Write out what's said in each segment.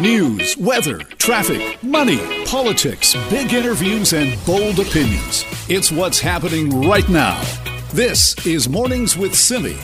News, weather, traffic, money, politics, big interviews, and bold opinions. It's what's happening right now. This is Mornings with Simi.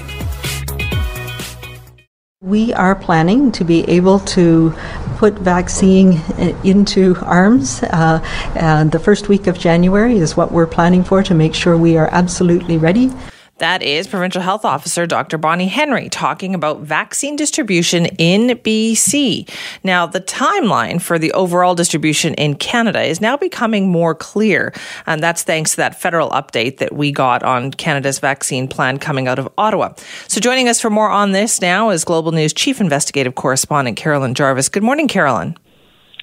We are planning to be able to put vaccine into arms. Uh, and the first week of January is what we're planning for to make sure we are absolutely ready. That is Provincial Health Officer Dr. Bonnie Henry talking about vaccine distribution in BC. Now, the timeline for the overall distribution in Canada is now becoming more clear, and that's thanks to that federal update that we got on Canada's vaccine plan coming out of Ottawa. So, joining us for more on this now is Global News Chief Investigative Correspondent Carolyn Jarvis. Good morning, Carolyn.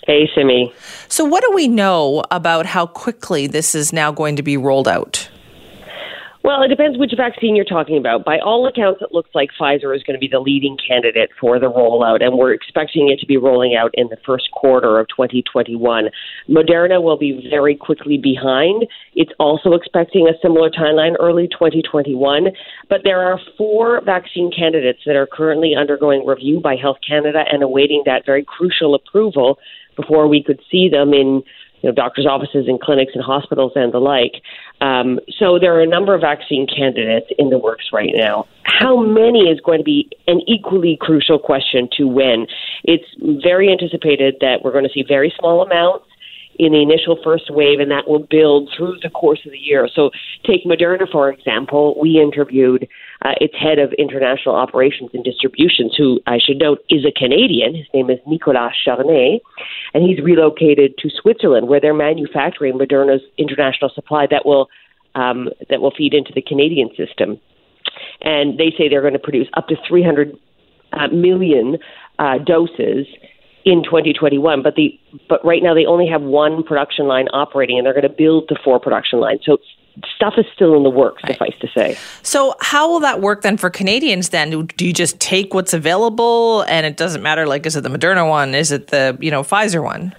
Hey, Simi. So, what do we know about how quickly this is now going to be rolled out? Well, it depends which vaccine you're talking about. By all accounts, it looks like Pfizer is going to be the leading candidate for the rollout, and we're expecting it to be rolling out in the first quarter of 2021. Moderna will be very quickly behind. It's also expecting a similar timeline, early 2021. But there are four vaccine candidates that are currently undergoing review by Health Canada and awaiting that very crucial approval before we could see them in you know, doctors' offices and clinics and hospitals and the like. Um, so there are a number of vaccine candidates in the works right now. How many is going to be an equally crucial question to when. It's very anticipated that we're going to see very small amounts in the initial first wave, and that will build through the course of the year. So, take Moderna, for example. We interviewed uh, its head of international operations and distributions, who I should note is a Canadian. His name is Nicolas Charnet, and he's relocated to Switzerland, where they're manufacturing Moderna's international supply that will um, that will feed into the Canadian system. And they say they're going to produce up to 300 uh, million uh, doses in 2021. But the but right now they only have one production line operating, and they're going to build to four production lines. So stuff is still in the works, right. suffice to say. So how will that work then for Canadians? Then do you just take what's available, and it doesn't matter? Like, is it the Moderna one? Is it the you know Pfizer one?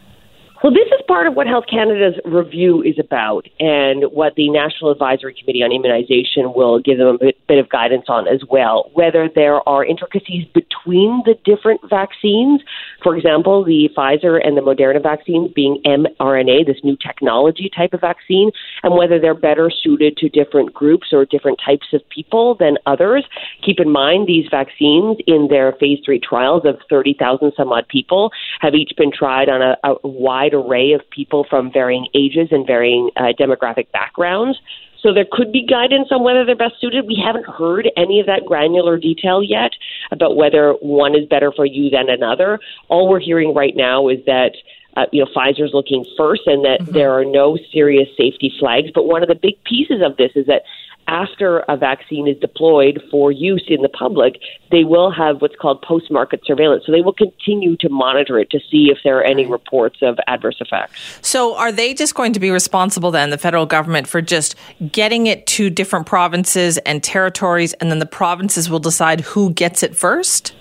Well, this is part of what Health Canada's review is about, and what the National Advisory Committee on Immunization will give them a bit, bit, of guidance on as well. Whether there are intricacies between the different vaccines, for example, the Pfizer and the Moderna vaccines being mRNA, this new technology type of vaccine, and whether they're better suited to different groups or different types of people than others. Keep in mind, these vaccines in their phase three trials of 30,000 some odd people have each been tried on a, a wide array of people from varying ages and varying uh, demographic backgrounds. So there could be guidance on whether they're best suited. We haven't heard any of that granular detail yet about whether one is better for you than another. All we're hearing right now is that uh, you know Pfizer's looking first, and that mm-hmm. there are no serious safety flags. But one of the big pieces of this is that after a vaccine is deployed for use in the public, they will have what's called post market surveillance. So they will continue to monitor it to see if there are any reports of adverse effects. So are they just going to be responsible then, the federal government, for just getting it to different provinces and territories, and then the provinces will decide who gets it first?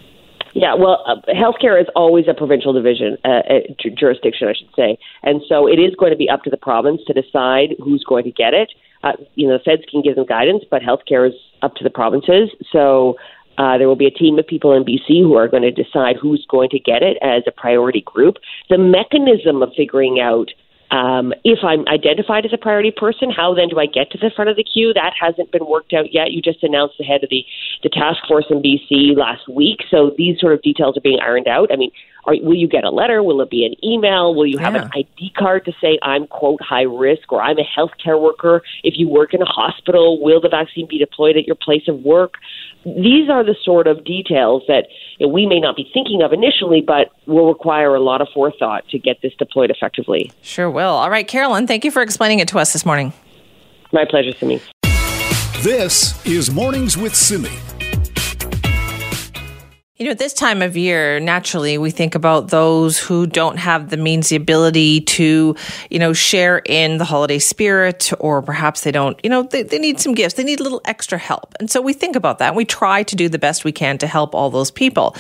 Yeah, well, uh, healthcare is always a provincial division, uh, uh, jurisdiction, I should say. And so it is going to be up to the province to decide who's going to get it uh, you know, the feds can give them guidance, but healthcare is up to the provinces. So uh, there will be a team of people in BC who are going to decide who's going to get it as a priority group. The mechanism of figuring out um, if I'm identified as a priority person, how then do I get to the front of the queue? That hasn't been worked out yet. You just announced the head of the, the task force in BC last week. So these sort of details are being ironed out. I mean, are, will you get a letter? Will it be an email? Will you have yeah. an ID card to say I'm, quote, high risk or I'm a healthcare worker? If you work in a hospital, will the vaccine be deployed at your place of work? These are the sort of details that you know, we may not be thinking of initially, but will require a lot of forethought to get this deployed effectively. Sure will. All right, Carolyn, thank you for explaining it to us this morning. My pleasure, Simi. This is Mornings with Simi. You know, at this time of year, naturally, we think about those who don't have the means, the ability to, you know, share in the holiday spirit, or perhaps they don't, you know, they, they need some gifts. They need a little extra help. And so we think about that. We try to do the best we can to help all those people.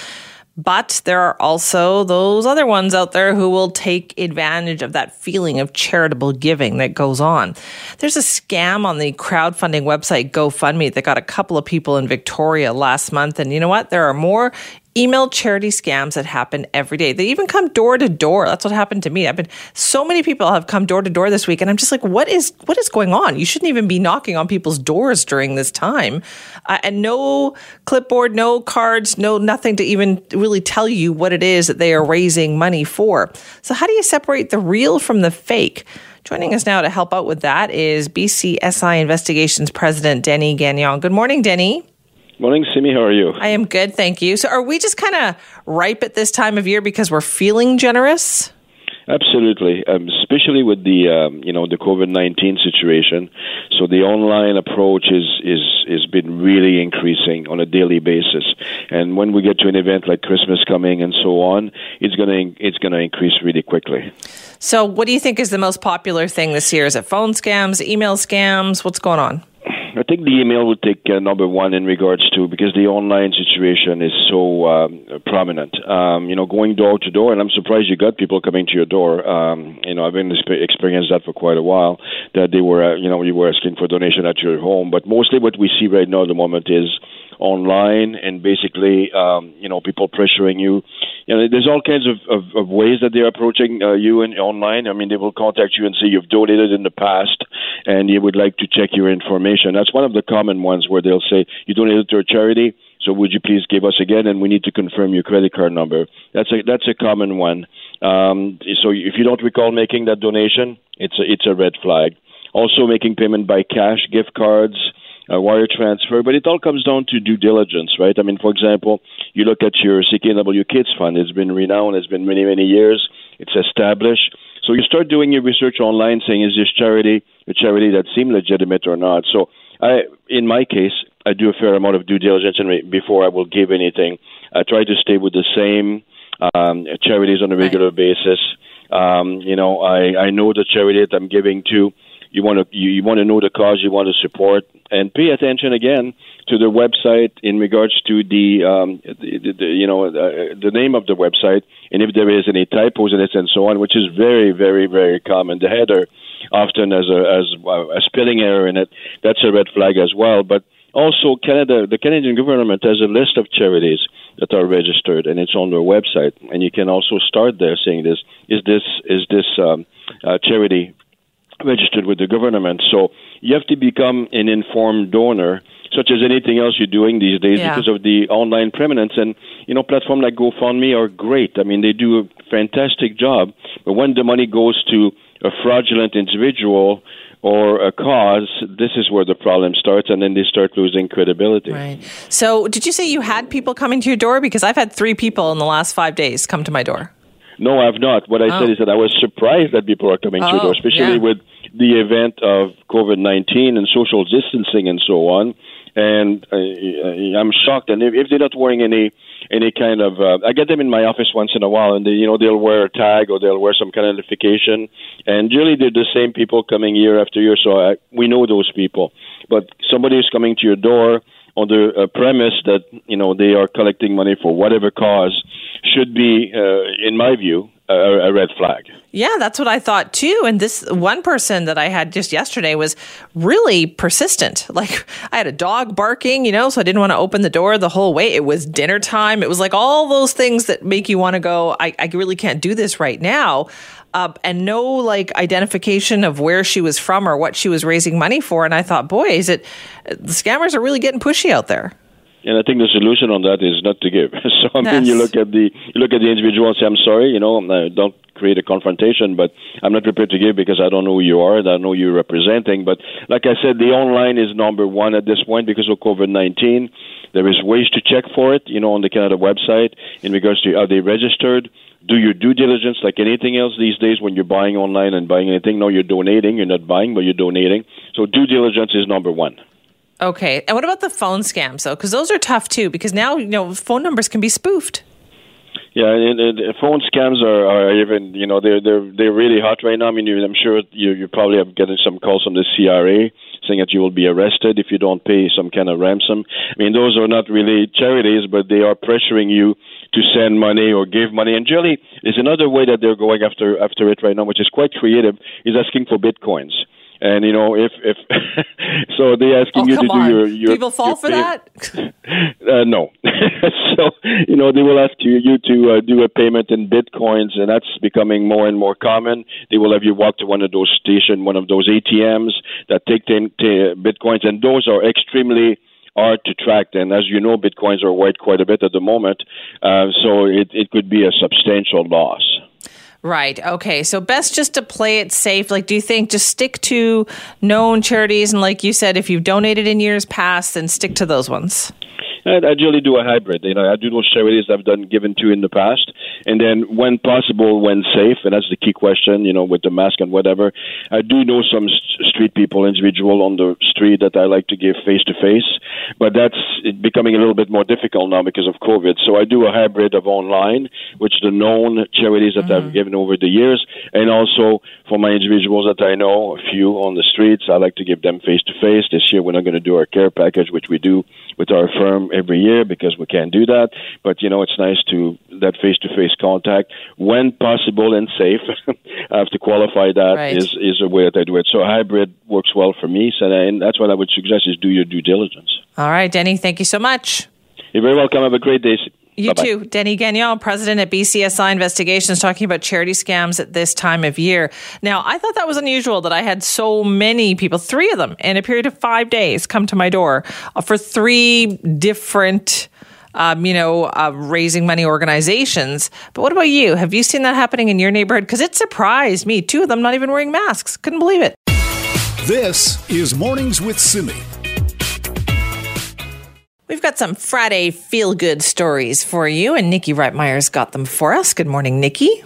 But there are also those other ones out there who will take advantage of that feeling of charitable giving that goes on. There's a scam on the crowdfunding website GoFundMe that got a couple of people in Victoria last month. And you know what? There are more email charity scams that happen every day. They even come door to door. That's what happened to me. I've been so many people have come door to door this week, and I'm just like, what is what is going on? You shouldn't even be knocking on people's doors during this time, uh, and no clipboard, no cards, no nothing to even really tell you what it is that they are raising money for. So how do you separate the real from the fake? Joining us now to help out with that is BCSI Investigations President Denny Gagnon. Good morning, Denny. Morning, Simi. How are you? I am good, thank you. So, are we just kind of ripe at this time of year because we're feeling generous? Absolutely, um, especially with the um, you know the COVID nineteen situation. So the online approach is is is been really increasing on a daily basis. And when we get to an event like Christmas coming and so on, it's gonna it's gonna increase really quickly. So, what do you think is the most popular thing this year? Is it phone scams, email scams? What's going on? I think the email would take uh, number one in regards to because the online situation is so um, prominent. Um, you know, going door to door, and I'm surprised you got people coming to your door. Um, you know, I've been experienced that for quite a while. That they were, uh, you know, you were asking for donation at your home, but mostly what we see right now at the moment is online and basically, um, you know, people pressuring you. You know, there's all kinds of, of, of ways that they're approaching uh, you in online. I mean, they will contact you and say you've donated in the past and you would like to check your information. That's one of the common ones where they'll say you donated to a charity. So would you please give us again, and we need to confirm your credit card number. That's a that's a common one. Um, so if you don't recall making that donation, it's a, it's a red flag. Also, making payment by cash, gift cards, uh, wire transfer, but it all comes down to due diligence, right? I mean, for example, you look at your CKNW Kids Fund, it's been renowned, it's been many, many years, it's established. So you start doing your research online saying, is this charity a charity that seems legitimate or not? So I, in my case, I do a fair amount of due diligence before I will give anything. I try to stay with the same um, charities on a regular basis. Um, you know, I, I know the charity that I'm giving to you want to you, you want to know the cause you want to support and pay attention again to the website in regards to the, um, the, the, the you know uh, the name of the website and if there is any typos in it and so on, which is very very very common. The header often has a as a spelling error in it. That's a red flag as well. But also, Canada, the Canadian government has a list of charities that are registered, and it's on their website. And you can also start there saying this: Is this is this um, uh, charity registered with the government. So you have to become an informed donor, such as anything else you're doing these days yeah. because of the online preeminence. And, you know, platforms like GoFundMe are great. I mean, they do a fantastic job. But when the money goes to a fraudulent individual, or a cause, this is where the problem starts, and then they start losing credibility. Right. So, did you say you had people coming to your door? Because I've had three people in the last five days come to my door. No, I've not. What I oh. said is that I was surprised that people are coming oh, to the door, especially yeah. with the event of COVID 19 and social distancing and so on. And uh, I'm shocked. And if, if they're not wearing any any kind of, uh, I get them in my office once in a while, and they, you know they'll wear a tag or they'll wear some kind of identification. And usually they're the same people coming year after year, so I, we know those people. But somebody is coming to your door on the uh, premise that you know they are collecting money for whatever cause should be, uh, in my view, a, a, red flag. Yeah, that's what I thought too. And this one person that I had just yesterday was really persistent. Like I had a dog barking, you know, so I didn't want to open the door the whole way. It was dinner time. It was like all those things that make you want to go, I, I really can't do this right now. Uh, and no like identification of where she was from or what she was raising money for. And I thought, boy, is it the scammers are really getting pushy out there. And I think the solution on that is not to give. so I mean, you look at the you look at the individual and say, "I'm sorry, you know, don't create a confrontation, but I'm not prepared to give because I don't know who you are, and I don't know who you're representing." But like I said, the online is number one at this point because of COVID-19. There is ways to check for it, you know, on the Canada website in regards to are they registered. Do your due diligence like anything else these days when you're buying online and buying anything. No, you're donating. You're not buying, but you're donating. So due diligence is number one. Okay. And what about the phone scams, though? Because those are tough too, because now, you know, phone numbers can be spoofed. Yeah, and, and phone scams are, are even you know they're they're they're really hot right now. I mean, you, I'm sure you you probably have getting some calls from the CRA saying that you will be arrested if you don't pay some kind of ransom. I mean, those are not really charities, but they are pressuring you to send money or give money. And generally, is another way that they're going after after it right now, which is quite creative, is asking for bitcoins And you know, if if so, they asking oh, you to on. do your, your people fall your for pay- that. uh, no. so you know, they will ask you you to uh, do a payment in bitcoins, and that's becoming more and more common. They will have you walk to one of those station, one of those ATMs that take ten, t- bitcoins, and those are extremely hard to track. And as you know, bitcoins are worth quite a bit at the moment, uh, so it, it could be a substantial loss. Right. Okay. So best just to play it safe. Like, do you think just stick to known charities? And like you said, if you've donated in years past, then stick to those ones. I usually do a hybrid. You know, I do those charities I've done given to in the past, and then when possible, when safe, and that's the key question. You know, with the mask and whatever, I do know some street people, individual on the street that I like to give face to face, but that's becoming a little bit more difficult now because of COVID. So I do a hybrid of online, which the known charities that mm-hmm. I've given over the years, and also for my individuals that I know, a few on the streets, I like to give them face to face. This year, we're not going to do our care package, which we do with our firm every year because we can't do that. But you know, it's nice to that face-to-face contact when possible and safe. I have to qualify that right. is is a way that I do it. So hybrid works well for me. So and that's what I would suggest is do your due diligence. All right, Denny. Thank you so much. You're very welcome. Have a great day. You Bye-bye. too. Denny Gagnon, president at BCSI Investigations, talking about charity scams at this time of year. Now, I thought that was unusual that I had so many people, three of them in a period of five days, come to my door uh, for three different. Um, you know, uh, raising money organizations. But what about you? Have you seen that happening in your neighborhood? Because it surprised me. Two of them not even wearing masks. Couldn't believe it. This is Mornings with Simi. We've got some Friday feel good stories for you, and Nikki Reitmeyer's got them for us. Good morning, Nikki.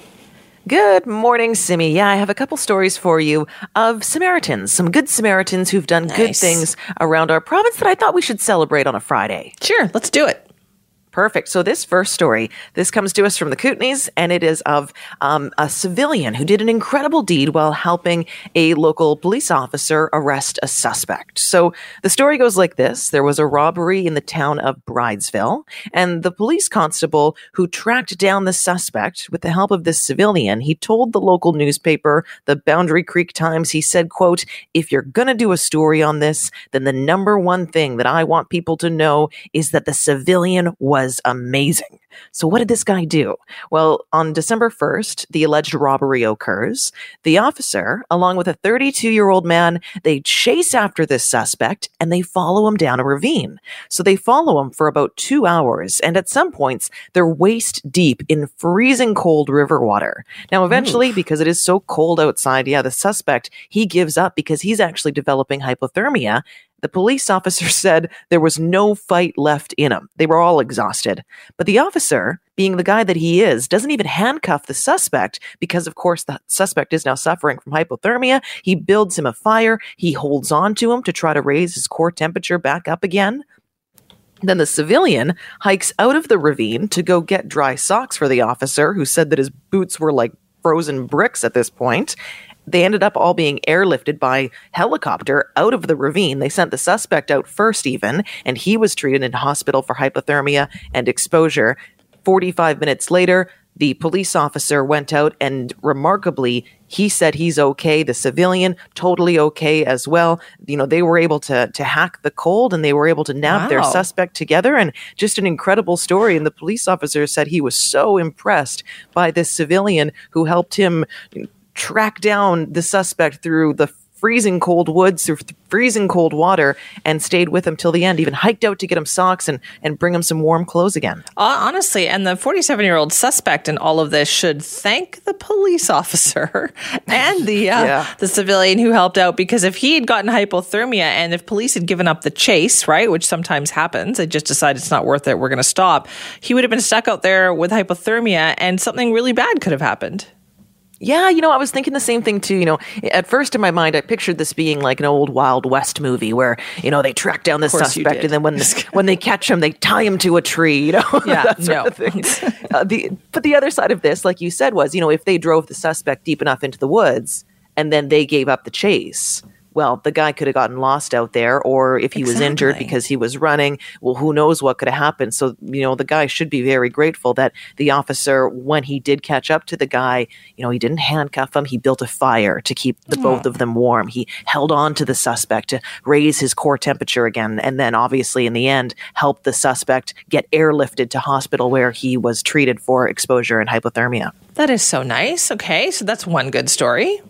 Good morning, Simi. Yeah, I have a couple stories for you of Samaritans, some good Samaritans who've done nice. good things around our province that I thought we should celebrate on a Friday. Sure, let's do it. Perfect. So this first story, this comes to us from the Kootenays, and it is of um, a civilian who did an incredible deed while helping a local police officer arrest a suspect. So the story goes like this: There was a robbery in the town of Bridesville, and the police constable who tracked down the suspect with the help of this civilian, he told the local newspaper, the Boundary Creek Times, he said, "quote If you're gonna do a story on this, then the number one thing that I want people to know is that the civilian was." Was amazing. So, what did this guy do? Well, on December 1st, the alleged robbery occurs. The officer, along with a 32 year old man, they chase after this suspect and they follow him down a ravine. So, they follow him for about two hours, and at some points, they're waist deep in freezing cold river water. Now, eventually, Oof. because it is so cold outside, yeah, the suspect, he gives up because he's actually developing hypothermia the police officer said there was no fight left in him. They were all exhausted. But the officer, being the guy that he is, doesn't even handcuff the suspect because, of course, the suspect is now suffering from hypothermia. He builds him a fire. He holds on to him to try to raise his core temperature back up again. Then the civilian hikes out of the ravine to go get dry socks for the officer, who said that his boots were like frozen bricks at this point they ended up all being airlifted by helicopter out of the ravine. They sent the suspect out first, even, and he was treated in hospital for hypothermia and exposure. 45 minutes later, the police officer went out and remarkably, he said he's okay. The civilian, totally okay as well. You know, they were able to, to hack the cold and they were able to nab wow. their suspect together and just an incredible story. And the police officer said he was so impressed by this civilian who helped him track down the suspect through the freezing cold woods through freezing cold water and stayed with him till the end even hiked out to get him socks and and bring him some warm clothes again uh, honestly and the 47 year old suspect in all of this should thank the police officer and the uh, yeah. the civilian who helped out because if he had gotten hypothermia and if police had given up the chase right which sometimes happens they just decide it's not worth it we're going to stop he would have been stuck out there with hypothermia and something really bad could have happened yeah, you know, I was thinking the same thing too. You know, at first in my mind, I pictured this being like an old Wild West movie where you know they track down the suspect and then when when they catch him, they tie him to a tree. You know, yeah, no. uh, the but the other side of this, like you said, was you know if they drove the suspect deep enough into the woods and then they gave up the chase, well, the guy could have gotten lost out there, or if he exactly. was injured because he was running, well, who knows what could have happened. So, you know, the guy should be very grateful that the officer, when he did catch up to the guy, you know, he didn't handcuff him. He built a fire to keep the both of them warm. He held on to the suspect to raise his core temperature again. And then, obviously, in the end, helped the suspect get airlifted to hospital where he was treated for exposure and hypothermia. That is so nice. Okay. So that's one good story.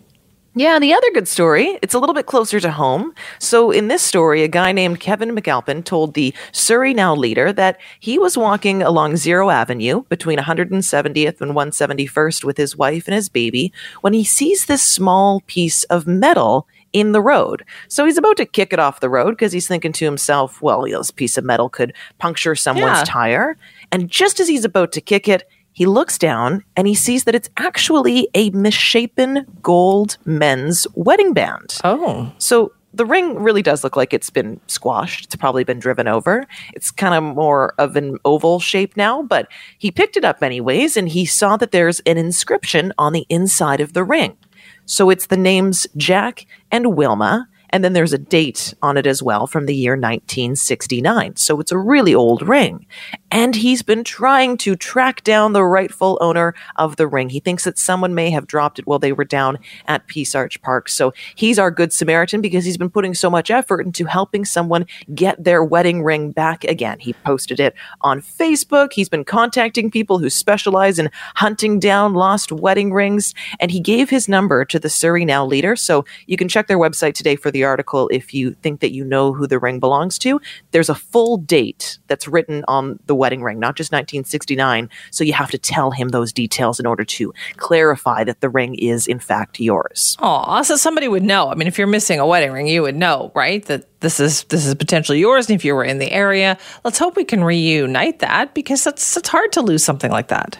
Yeah, the other good story, it's a little bit closer to home. So, in this story, a guy named Kevin McAlpin told the Surrey Now leader that he was walking along Zero Avenue between 170th and 171st with his wife and his baby when he sees this small piece of metal in the road. So he's about to kick it off the road because he's thinking to himself, well, you know, this piece of metal could puncture someone's yeah. tire. And just as he's about to kick it, he looks down and he sees that it's actually a misshapen gold men's wedding band. Oh. So the ring really does look like it's been squashed. It's probably been driven over. It's kind of more of an oval shape now, but he picked it up anyways and he saw that there's an inscription on the inside of the ring. So it's the names Jack and Wilma and then there's a date on it as well from the year 1969. So it's a really old ring. And he's been trying to track down the rightful owner of the ring. He thinks that someone may have dropped it while they were down at Peace Arch Park. So he's our good Samaritan because he's been putting so much effort into helping someone get their wedding ring back again. He posted it on Facebook. He's been contacting people who specialize in hunting down lost wedding rings. And he gave his number to the Surrey Now leader. So you can check their website today for the the article if you think that you know who the ring belongs to. There's a full date that's written on the wedding ring, not just 1969. So you have to tell him those details in order to clarify that the ring is in fact yours. Oh, so somebody would know. I mean, if you're missing a wedding ring, you would know, right? That this is this is potentially yours. And if you were in the area, let's hope we can reunite that because it's it's hard to lose something like that.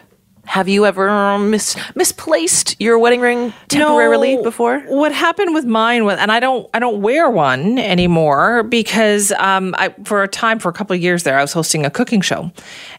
Have you ever mis- misplaced your wedding ring temporarily no, before? What happened with mine was, and I don't, I don't wear one anymore because um, I, for a time, for a couple of years there, I was hosting a cooking show,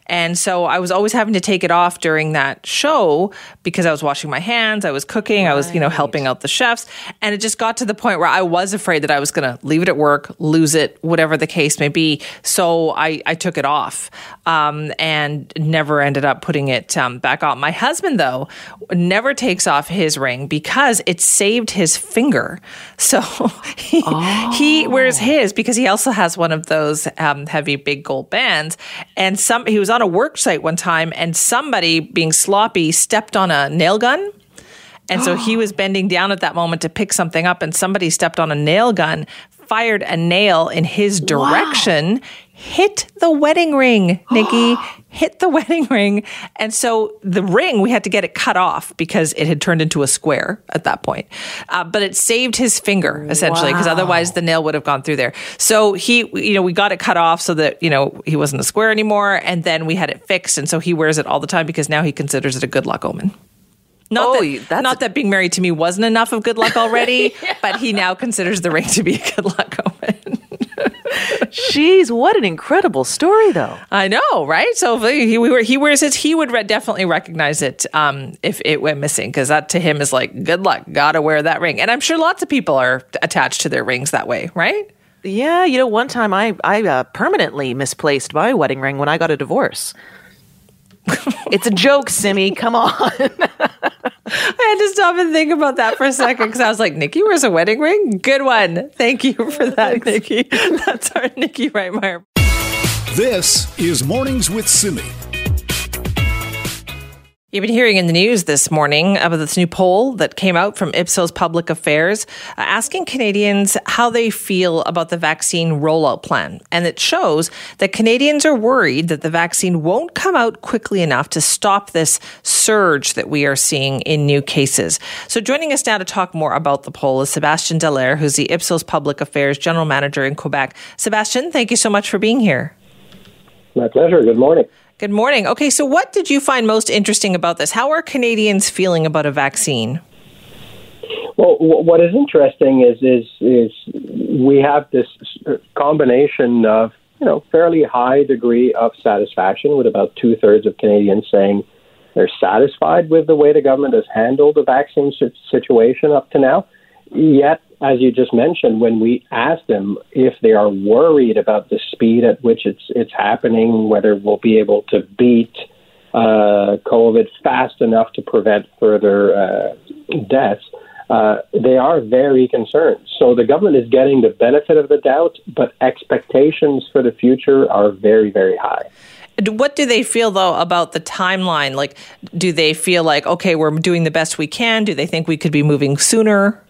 and so I was always having to take it off during that show because I was washing my hands, I was cooking, right. I was, you know, helping out the chefs, and it just got to the point where I was afraid that I was going to leave it at work, lose it, whatever the case may be. So I, I took it off, um, and never ended up putting it um, back on. My husband, though, never takes off his ring because it saved his finger. So he, oh. he wears his because he also has one of those um, heavy big gold bands. And some he was on a work site one time, and somebody being sloppy stepped on a nail gun. And so he was bending down at that moment to pick something up, and somebody stepped on a nail gun, fired a nail in his direction, wow. Hit the wedding ring, Nikki, hit the wedding ring. And so the ring, we had to get it cut off because it had turned into a square at that point. Uh, but it saved his finger essentially because wow. otherwise the nail would have gone through there. So he, you know, we got it cut off so that, you know, he wasn't a square anymore. And then we had it fixed. And so he wears it all the time because now he considers it a good luck omen. Not, oh, that, not a- that being married to me wasn't enough of good luck already, yeah. but he now considers the ring to be a good luck omen. Jeez, what an incredible story, though. I know, right? So he, he wears it, he would re- definitely recognize it um, if it went missing, because that to him is like, good luck, gotta wear that ring. And I'm sure lots of people are attached to their rings that way, right? Yeah, you know, one time I I uh, permanently misplaced my wedding ring when I got a divorce it's a joke, Simi. Come on. I had to stop and think about that for a second because I was like, Nikki wears a wedding ring? Good one. Thank you for that, Nikki. That's our Nikki Reitmeyer. This is Mornings with Simi. You've been hearing in the news this morning about this new poll that came out from Ipsos Public Affairs uh, asking Canadians how they feel about the vaccine rollout plan. And it shows that Canadians are worried that the vaccine won't come out quickly enough to stop this surge that we are seeing in new cases. So joining us now to talk more about the poll is Sebastian Dallaire, who's the Ipsos Public Affairs General Manager in Quebec. Sebastian, thank you so much for being here. My pleasure. Good morning. Good morning. Okay, so what did you find most interesting about this? How are Canadians feeling about a vaccine? Well, what is interesting is is is we have this combination of you know fairly high degree of satisfaction, with about two thirds of Canadians saying they're satisfied with the way the government has handled the vaccine situation up to now. Yet, as you just mentioned, when we ask them if they are worried about the speed at which it's it's happening, whether we'll be able to beat uh, COVID fast enough to prevent further uh, deaths, uh, they are very concerned. So the government is getting the benefit of the doubt, but expectations for the future are very, very high. What do they feel though about the timeline? Like, do they feel like okay, we're doing the best we can? Do they think we could be moving sooner?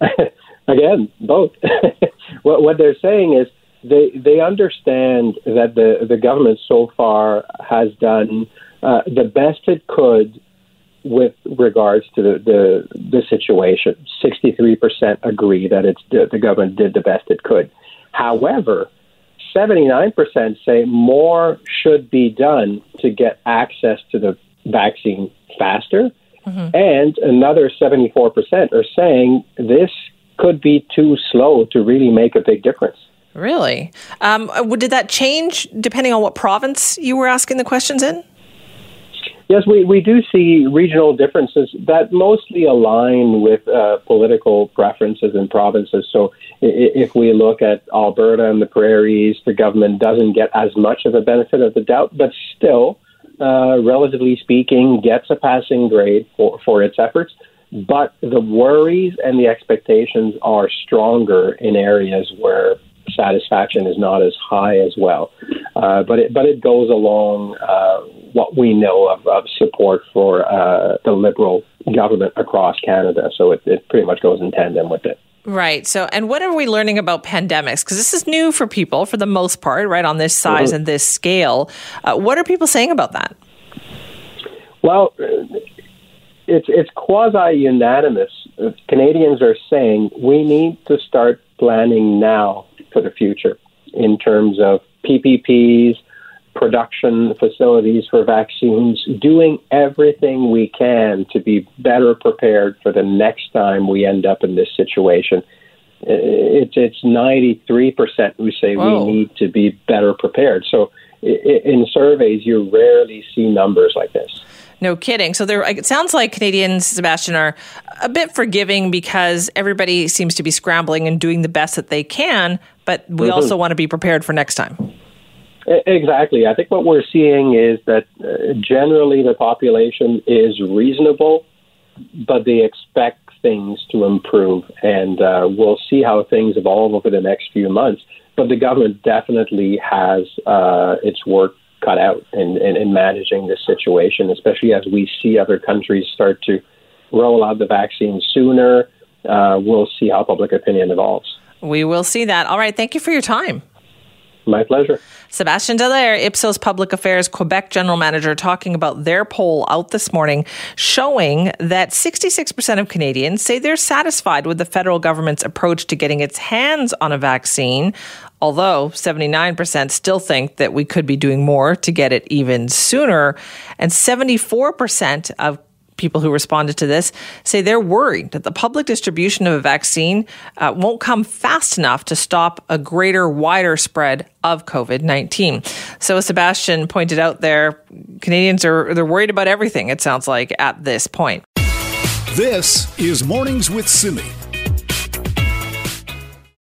Again, both. what, what they're saying is they they understand that the the government so far has done uh, the best it could with regards to the the, the situation. Sixty three percent agree that it's the, the government did the best it could. However, 79% say more should be done to get access to the vaccine faster. Mm-hmm. And another 74% are saying this could be too slow to really make a big difference. Really? Um, did that change depending on what province you were asking the questions in? Yes, we, we do see regional differences that mostly align with uh, political preferences in provinces. So if we look at Alberta and the prairies, the government doesn't get as much of a benefit of the doubt, but still, uh, relatively speaking, gets a passing grade for, for its efforts. But the worries and the expectations are stronger in areas where satisfaction is not as high as well. Uh, but it, but it goes along uh, what we know of, of support for uh, the Liberal government across Canada. So it, it pretty much goes in tandem with it. Right. So, and what are we learning about pandemics? Because this is new for people for the most part, right, on this size mm-hmm. and this scale. Uh, what are people saying about that? Well, it's it's quasi unanimous. Canadians are saying we need to start planning now for the future in terms of PPPs, production facilities for vaccines, doing everything we can to be better prepared for the next time we end up in this situation. It's it's 93% who say Whoa. we need to be better prepared. So in surveys, you rarely see numbers like this. No kidding. So there, it sounds like Canadians, Sebastian, are a bit forgiving because everybody seems to be scrambling and doing the best that they can. But we mm-hmm. also want to be prepared for next time. Exactly. I think what we're seeing is that uh, generally the population is reasonable, but they expect things to improve. And uh, we'll see how things evolve over the next few months. But the government definitely has uh, its work cut out in, in, in managing this situation, especially as we see other countries start to roll out the vaccine sooner. Uh, we'll see how public opinion evolves. We will see that. All right. Thank you for your time. My pleasure. Sebastian Dallaire, Ipsos Public Affairs Quebec General Manager, talking about their poll out this morning showing that 66% of Canadians say they're satisfied with the federal government's approach to getting its hands on a vaccine, although 79% still think that we could be doing more to get it even sooner. And 74% of people who responded to this say they're worried that the public distribution of a vaccine uh, won't come fast enough to stop a greater, wider spread of COVID 19. So, as Sebastian pointed out there, Canadians are they're worried about everything, it sounds like, at this point. This is Mornings with Simi.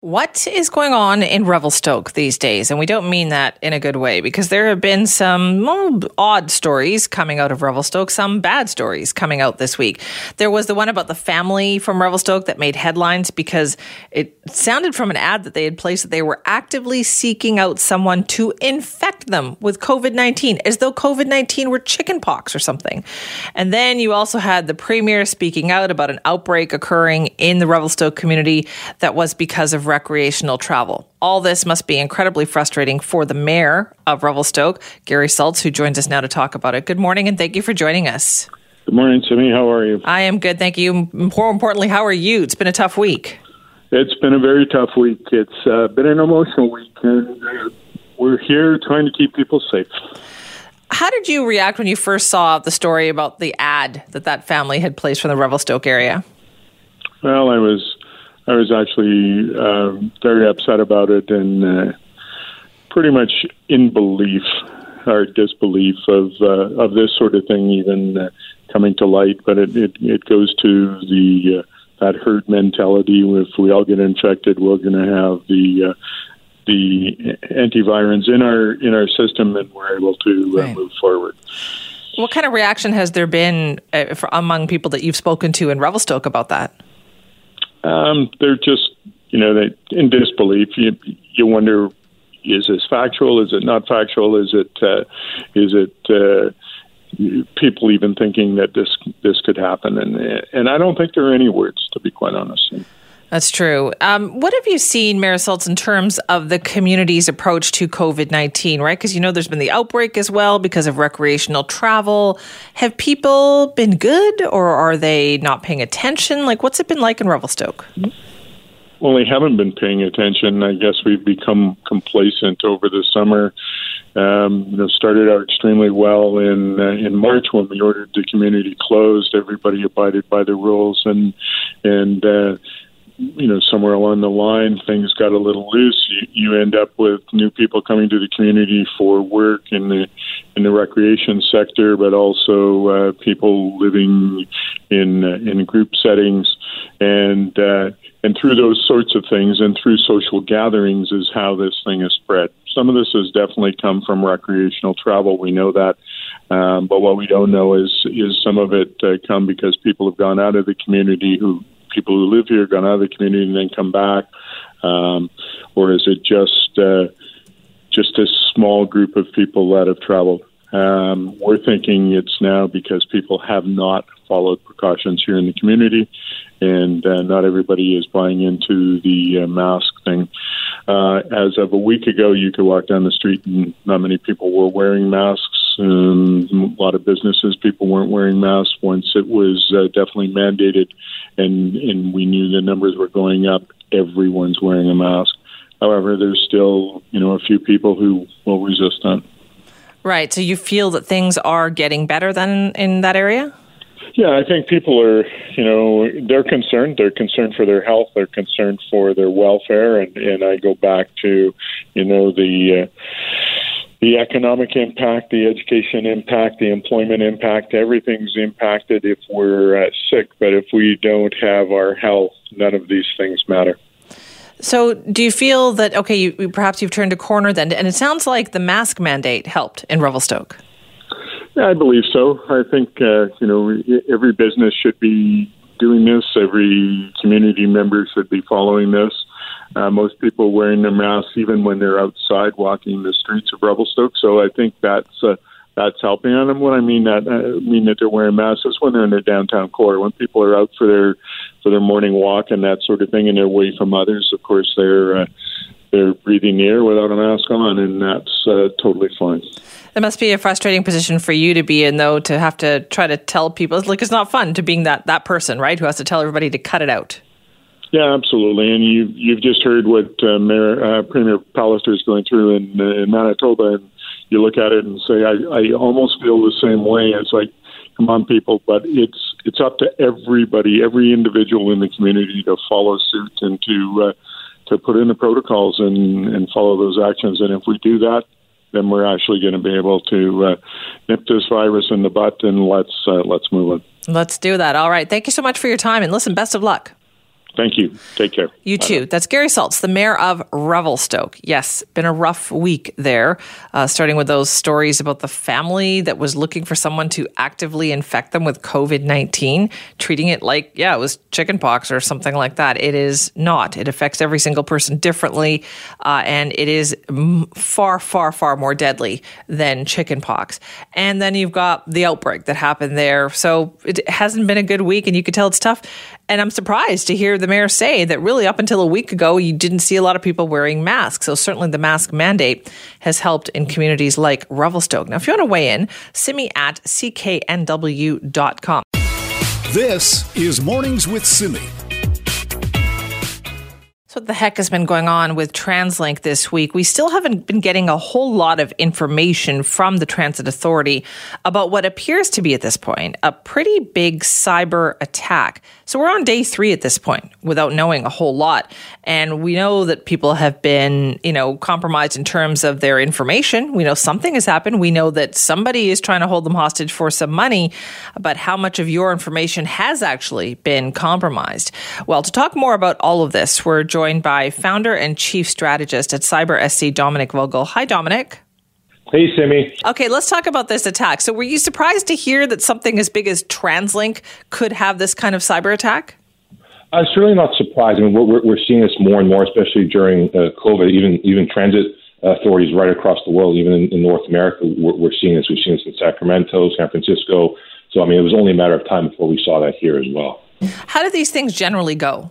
What is going on in Revelstoke these days? And we don't mean that in a good way because there have been some well, odd stories coming out of Revelstoke, some bad stories coming out this week. There was the one about the family from Revelstoke that made headlines because it sounded from an ad that they had placed that they were actively seeking out someone to infect them with COVID 19, as though COVID 19 were chickenpox or something. And then you also had the premier speaking out about an outbreak occurring in the Revelstoke community that was because of recreational travel. All this must be incredibly frustrating for the mayor of Revelstoke, Gary Sulz, who joins us now to talk about it. Good morning, and thank you for joining us. Good morning, Simi. How are you? I am good, thank you. More importantly, how are you? It's been a tough week. It's been a very tough week. It's uh, been an emotional week, and uh, we're here trying to keep people safe. How did you react when you first saw the story about the ad that that family had placed from the Revelstoke area? Well, I was I was actually uh, very upset about it and uh, pretty much in belief or disbelief of uh, of this sort of thing even uh, coming to light. But it, it, it goes to the uh, that herd mentality. If we all get infected, we're going to have the uh, the antivirals in our in our system, and we're able to uh, right. move forward. What kind of reaction has there been uh, for, among people that you've spoken to in Revelstoke about that? Um, they're just, you know, they in disbelief. You you wonder, is this factual? Is it not factual? Is it uh, is it uh, people even thinking that this this could happen? And and I don't think there are any words, to be quite honest. That's true. Um, what have you seen, Sulz, in terms of the community's approach to COVID 19, right? Because you know there's been the outbreak as well because of recreational travel. Have people been good or are they not paying attention? Like, what's it been like in Revelstoke? Well, they haven't been paying attention. I guess we've become complacent over the summer. Um, you know, started out extremely well in uh, in March when we ordered the community closed. Everybody abided by the rules, and and uh, you know, somewhere along the line, things got a little loose. You, you end up with new people coming to the community for work in the in the recreation sector, but also uh, people living in uh, in group settings, and uh, and through those sorts of things, and through social gatherings, is how this thing is spread. Some of this has definitely come from recreational travel. We know that. Um, but what we don't know is is some of it uh, come because people have gone out of the community who people who live here, gone out of the community, and then come back, um, or is it just uh, just a small group of people that have traveled? Um, we're thinking it's now because people have not followed precautions here in the community, and uh, not everybody is buying into the uh, mask thing. Uh, as of a week ago, you could walk down the street and not many people were wearing masks. Um, a lot of businesses, people weren't wearing masks once it was uh, definitely mandated, and and we knew the numbers were going up. Everyone's wearing a mask. However, there's still you know a few people who will resist that. Right. So you feel that things are getting better then in that area? Yeah, I think people are, you know, they're concerned. They're concerned for their health. They're concerned for their welfare. And, and I go back to, you know, the uh, the economic impact, the education impact, the employment impact, everything's impacted if we're uh, sick. But if we don't have our health, none of these things matter. So, do you feel that, okay, you, perhaps you've turned a corner then? And it sounds like the mask mandate helped in Revelstoke. Yeah, I believe so. I think, uh, you know, every business should be doing this, every community member should be following this. Uh, most people wearing their masks even when they're outside walking the streets of Revelstoke. So I think that's uh, that's helping on them. What I mean that I uh, mean that they're wearing masks is when they're in their downtown core. When people are out for their for their morning walk and that sort of thing, and they're away from others. Of course, they're uh, they're breathing the air without a mask on, and that's uh, totally fine. It must be a frustrating position for you to be in, though, to have to try to tell people. It's like it's not fun to being that that person, right, who has to tell everybody to cut it out. Yeah, absolutely. And you you've just heard what uh, Mayor uh, Premier Pallister is going through in, uh, in Manitoba, and you look at it and say, I, I almost feel the same way. It's like, come on, people, but it's it's up to everybody, every individual in the community to follow suit and to uh, to put in the protocols and and follow those actions. And if we do that, then we're actually going to be able to uh, nip this virus in the butt and let's uh, let's move it. Let's do that. All right. Thank you so much for your time, and listen, best of luck. Thank you. Take care. You Bye too. Now. That's Gary Sulz, the mayor of Revelstoke. Yes, been a rough week there, uh, starting with those stories about the family that was looking for someone to actively infect them with COVID 19, treating it like, yeah, it was chickenpox or something like that. It is not. It affects every single person differently, uh, and it is far, far, far more deadly than chickenpox. And then you've got the outbreak that happened there. So it hasn't been a good week, and you could tell it's tough. And I'm surprised to hear the mayor say that really up until a week ago, you didn't see a lot of people wearing masks. So certainly the mask mandate has helped in communities like Revelstoke. Now, if you want to weigh in, simi at cknw.com. This is Mornings with Simi. So, what the heck has been going on with TransLink this week? We still haven't been getting a whole lot of information from the Transit Authority about what appears to be, at this point, a pretty big cyber attack. So, we're on day three at this point without knowing a whole lot. And we know that people have been, you know, compromised in terms of their information. We know something has happened. We know that somebody is trying to hold them hostage for some money, but how much of your information has actually been compromised? Well, to talk more about all of this, we're joined by founder and chief strategist at CyberSC, Dominic Vogel. Hi, Dominic. Hey, Simi. Okay, let's talk about this attack. So, were you surprised to hear that something as big as TransLink could have this kind of cyber attack? Uh, it's really not surprised. I mean, we're, we're seeing this more and more, especially during uh, COVID. Even even transit authorities right across the world, even in, in North America, we're, we're, seeing this. We've seen this in Sacramento, San Francisco. So, I mean, it was only a matter of time before we saw that here as well. How do these things generally go?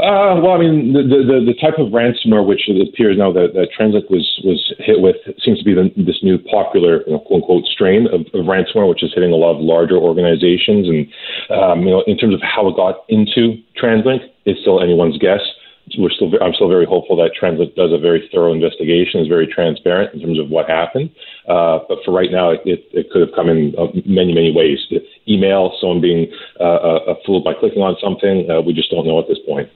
Uh, well, I mean, the, the, the type of ransomware which it appears now that, that TransLink was was hit with seems to be the, this new popular, you know, quote unquote, strain of, of, ransomware, which is hitting a lot of larger organizations. And um, you know, in terms of how it got into TransLink, it's still anyone's guess. We're still, I'm still very hopeful that TransLink does a very thorough investigation, is very transparent in terms of what happened. Uh, but for right now, it, it, it, could have come in uh, many, many ways. Email, someone being uh, uh, fooled by clicking on something, uh, we just don't know at this point.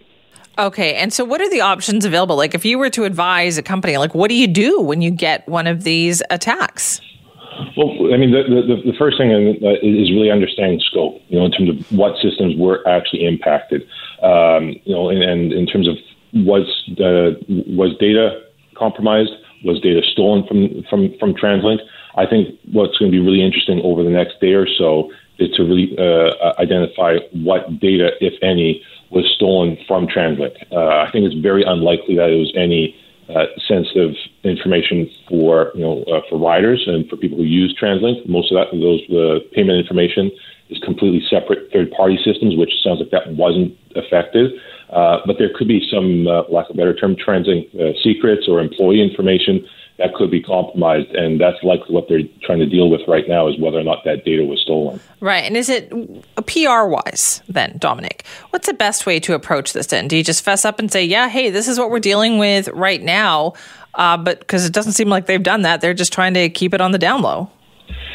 Okay. And so what are the options available? Like if you were to advise a company, like what do you do when you get one of these attacks? Well, I mean, the, the, the first thing uh, is really understanding scope, you know, in terms of what systems were actually impacted. Um, you know, and, and, in terms of was, uh, was data compromised? Was data stolen from, from, from TransLink? I think what's going to be really interesting over the next day or so is to really uh, identify what data, if any, was stolen from TransLink. Uh, I think it's very unlikely that it was any uh, sensitive information for you know uh, for riders and for people who use TransLink. Most of that, those uh, payment information, is completely separate third-party systems, which sounds like that wasn't affected. Uh, but there could be some, uh, lack of a better term, TransLink secrets or employee information that could be compromised. And that's likely what they're trying to deal with right now is whether or not that data was stolen. Right. And is it PR wise then, Dominic? What's the best way to approach this then? Do you just fess up and say, yeah, hey, this is what we're dealing with right now? Uh, but because it doesn't seem like they've done that, they're just trying to keep it on the down low.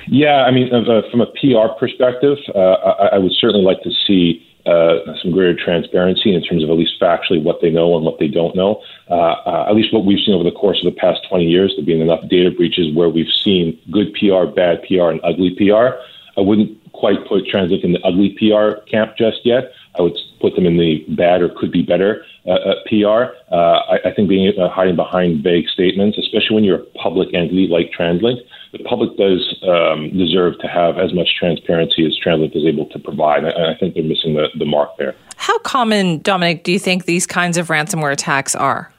Yeah, I mean, uh, from a PR perspective, uh, I, I would certainly like to see uh, some greater transparency in terms of at least factually what they know and what they don't know. Uh, uh, at least what we've seen over the course of the past 20 years, there have been enough data breaches where we've seen good PR, bad PR, and ugly PR. I wouldn't quite put TransLink in the ugly PR camp just yet. I would put them in the bad or could be better uh, uh PR. Uh, I, I, think being uh, hiding behind vague statements, especially when you're a public entity like TransLink, the public does um, deserve to have as much transparency as TransLink is able to provide. I, I think they're missing the, the mark there. How common, Dominic, do you think these kinds of ransomware attacks are?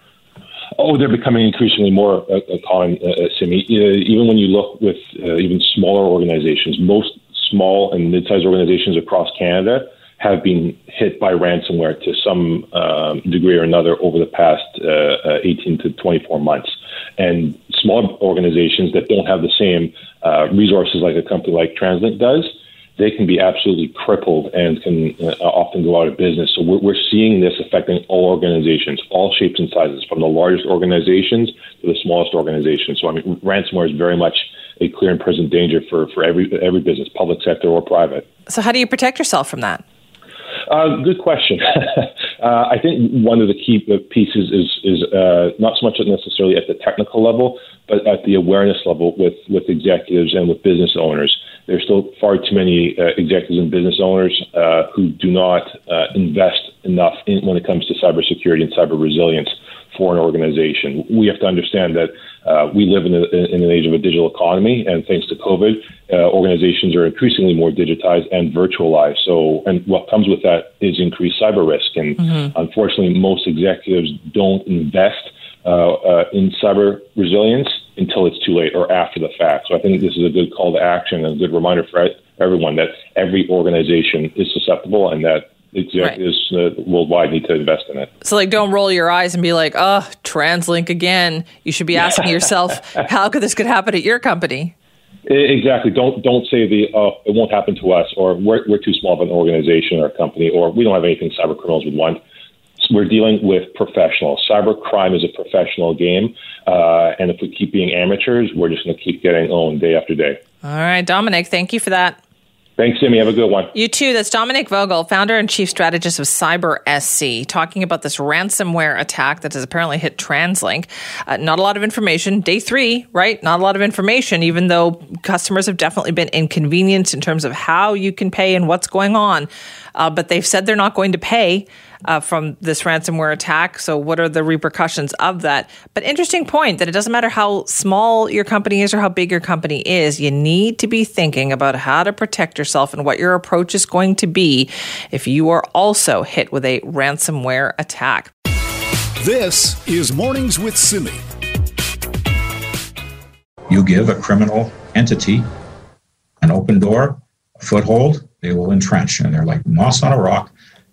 Oh, they're becoming increasingly more uh, uh common, uh, uh even when you look with uh, even smaller organizations, most small and mid-sized organizations across Canada have been hit by ransomware to some um, degree or another over the past uh, 18 to 24 months. And small organizations that don't have the same uh, resources like a company like TransLink does, they can be absolutely crippled and can uh, often go out of business. So we're, we're seeing this affecting all organizations, all shapes and sizes, from the largest organizations to the smallest organizations. So I mean, ransomware is very much a clear and present danger for, for every every business, public sector or private. So how do you protect yourself from that? Uh, good question. uh, I think one of the key pieces is is uh, not so much necessarily at the technical level, but at the awareness level with with executives and with business owners. There's still far too many uh, executives and business owners uh, who do not uh, invest enough in, when it comes to cybersecurity and cyber resilience for an organization. We have to understand that uh, we live in, a, in, an age of a digital economy, and thanks to COVID, uh, organizations are increasingly more digitized and virtualized. So, and what comes with that is increased cyber risk. And mm-hmm. unfortunately, most executives don't invest uh, uh in cyber resilience until it's too late or after the fact. So, I think this is a good call to action and a good reminder for everyone that every organization is susceptible and that executives right. uh, worldwide need to invest in it. So, like, don't roll your eyes and be like, "Oh, TransLink again." You should be asking yourself, "How could this could happen at your company?" Exactly. Don't don't say the "Oh, it won't happen to us," or "We're we're too small of an organization or a company," or "We don't have anything cyber criminals would want." we're dealing with professionals. Cyber crime is a professional game, uh, and if we keep being amateurs, we're just going to keep getting owned day after day. All right, Dominic, thank you for that. Thanks, Simi. Have a good one. You too. That's Dominic Vogel, founder and chief strategist of Cyber SC, talking about this ransomware attack that has apparently hit TransLink. Uh, not a lot of information. Day three, right? Not a lot of information, even though customers have definitely been inconvenienced in terms of how you can pay and what's going on. Uh, but they've said they're not going to pay uh, from this ransomware attack. So, what are the repercussions of that? But interesting point that it doesn't matter how small your company is or how big your company is, you need to be thinking about how to protect yourself and what your approach is going to be if you are also hit with a ransomware attack. This is Mornings with Simi. You give a criminal entity an open door, a foothold, they will entrench, and they're like moss on a rock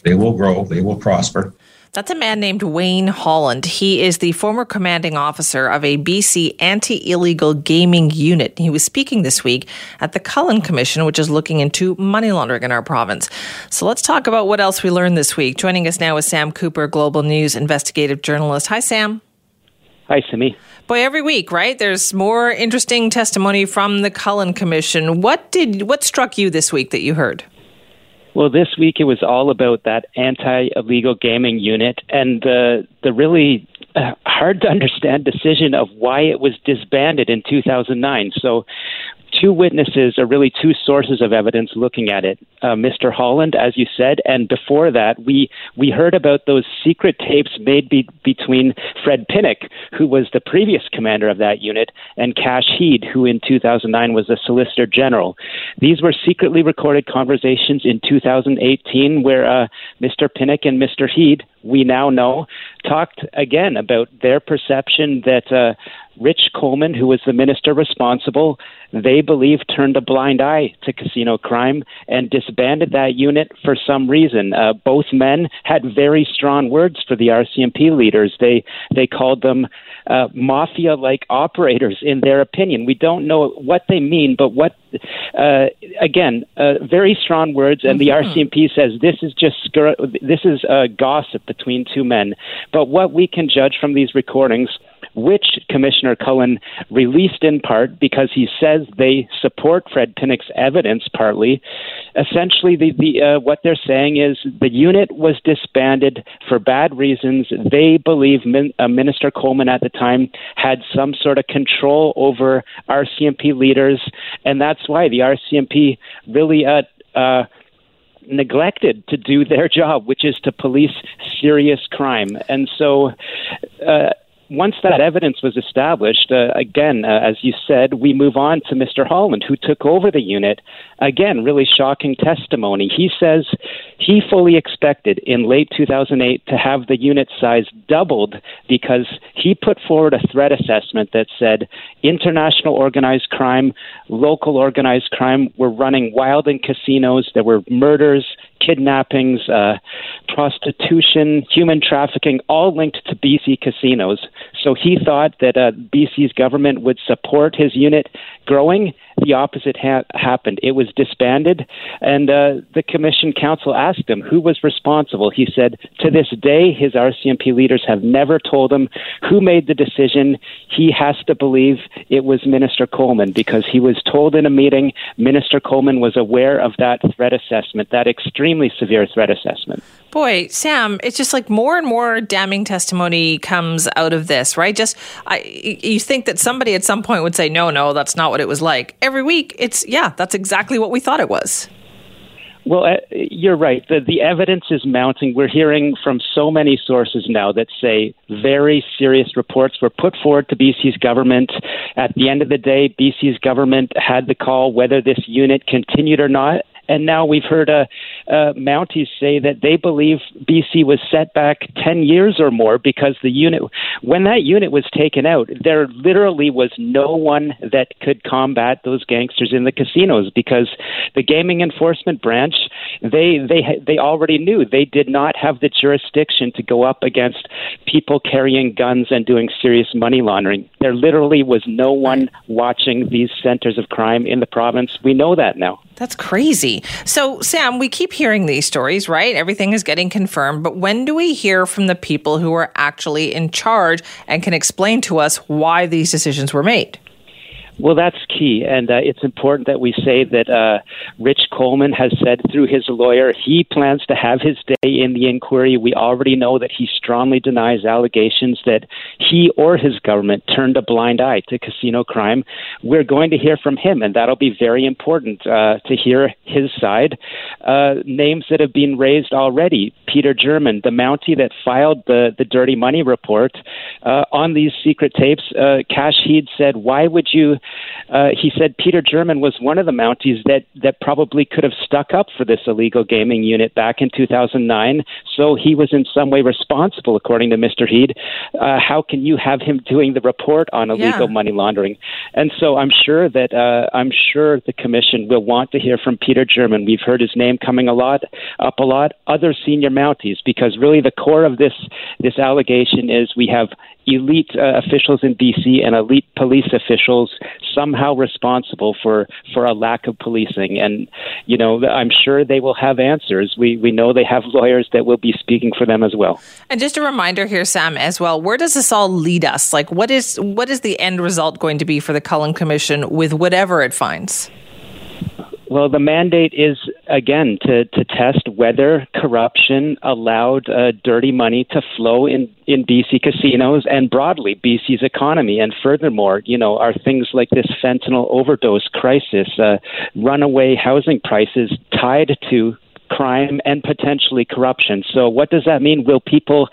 they will grow, they will prosper. That's a man named Wayne Holland. He is the former commanding officer of a BC anti illegal gaming unit. He was speaking this week at the Cullen Commission, which is looking into money laundering in our province. So let's talk about what else we learned this week. Joining us now is Sam Cooper, Global News investigative journalist. Hi, Sam. Hi, Simi. Boy, every week, right? There's more interesting testimony from the Cullen Commission. What did what struck you this week that you heard? Well, this week it was all about that anti-illegal gaming unit and the the really uh, hard to understand decision of why it was disbanded in 2009. So two witnesses are really two sources of evidence looking at it. Uh, Mr. Holland, as you said, and before that, we we heard about those secret tapes made be, between Fred Pinnock, who was the previous commander of that unit, and Kash Heed, who in 2009 was the Solicitor General. These were secretly recorded conversations in 2018 where uh, Mr. Pinnock and Mr. Heed, we now know, talked again about their perception that. Uh, Rich Coleman, who was the minister responsible, they believe turned a blind eye to casino crime and disbanded that unit for some reason. Uh, both men had very strong words for the RCMP leaders. They they called them uh, mafia-like operators, in their opinion. We don't know what they mean, but what uh, again, uh, very strong words. And mm-hmm. the RCMP says this is just this is uh, gossip between two men. But what we can judge from these recordings which Commissioner Cullen released in part because he says they support Fred Pinnock's evidence partly. Essentially, the, the uh, what they're saying is the unit was disbanded for bad reasons. They believe Min, uh, Minister Coleman at the time had some sort of control over RCMP leaders, and that's why the RCMP really. Uh, uh, neglected to do their job, which is to police serious crime. And so uh, once that evidence was established, uh, again, uh, as you said, we move on to Mr. Holland, who took over the unit. Again, really shocking testimony. He says he fully expected in late 2008 to have the unit size doubled because he put forward a threat assessment that said international organized crime, local organized crime were running wild in casinos. There were murders, kidnappings, uh, prostitution, human trafficking, all linked to BC casinos. So he thought that uh, BC's government would support his unit growing. The opposite ha- happened. It was disbanded, and uh, the commission counsel asked him who was responsible. He said, to this day, his RCMP leaders have never told him who made the decision. He has to believe it was Minister Coleman because he was told in a meeting Minister Coleman was aware of that threat assessment, that extremely severe threat assessment. Boy, Sam, it's just like more and more damning testimony comes out of this, right? Just I, you think that somebody at some point would say, "No, no, that's not what it was like." Every week, it's yeah, that's exactly what we thought it was. Well, uh, you're right. The, the evidence is mounting. We're hearing from so many sources now that say very serious reports were put forward to BC's government. At the end of the day, BC's government had the call whether this unit continued or not. And now we've heard uh, uh, Mounties say that they believe BC was set back 10 years or more because the unit, when that unit was taken out, there literally was no one that could combat those gangsters in the casinos because the gaming enforcement branch, they, they, they already knew they did not have the jurisdiction to go up against people carrying guns and doing serious money laundering. There literally was no one watching these centers of crime in the province. We know that now. That's crazy. So, Sam, we keep hearing these stories, right? Everything is getting confirmed. But when do we hear from the people who are actually in charge and can explain to us why these decisions were made? Well, that's key, and uh, it's important that we say that uh, Rich Coleman has said through his lawyer he plans to have his day in the inquiry. We already know that he strongly denies allegations that he or his government turned a blind eye to casino crime. We're going to hear from him, and that'll be very important uh, to hear his side. Uh, names that have been raised already: Peter German, the Mountie that filed the the dirty money report uh, on these secret tapes. Uh, Kash Heed said, "Why would you?" Uh, he said Peter German was one of the Mounties that, that probably could have stuck up for this illegal gaming unit back in 2009. So he was in some way responsible, according to Mr. Heed. Uh, how can you have him doing the report on illegal yeah. money laundering? And so I'm sure that uh, I'm sure the commission will want to hear from Peter German. We've heard his name coming a lot up a lot. Other senior Mounties, because really the core of this this allegation is we have elite uh, officials in BC and elite police officials somehow responsible for for a lack of policing. And you know, I'm sure they will have answers. We we know they have lawyers that will be speaking for them as well. And just a reminder here, Sam, as well. Where does this all lead us? Like, what is what is the end result going to be for the Cullen Commission with whatever it finds? Well, the mandate is again to, to test whether corruption allowed uh, dirty money to flow in, in BC casinos and broadly BC's economy. And furthermore, you know, are things like this fentanyl overdose crisis, uh, runaway housing prices tied to crime and potentially corruption. So, what does that mean? Will people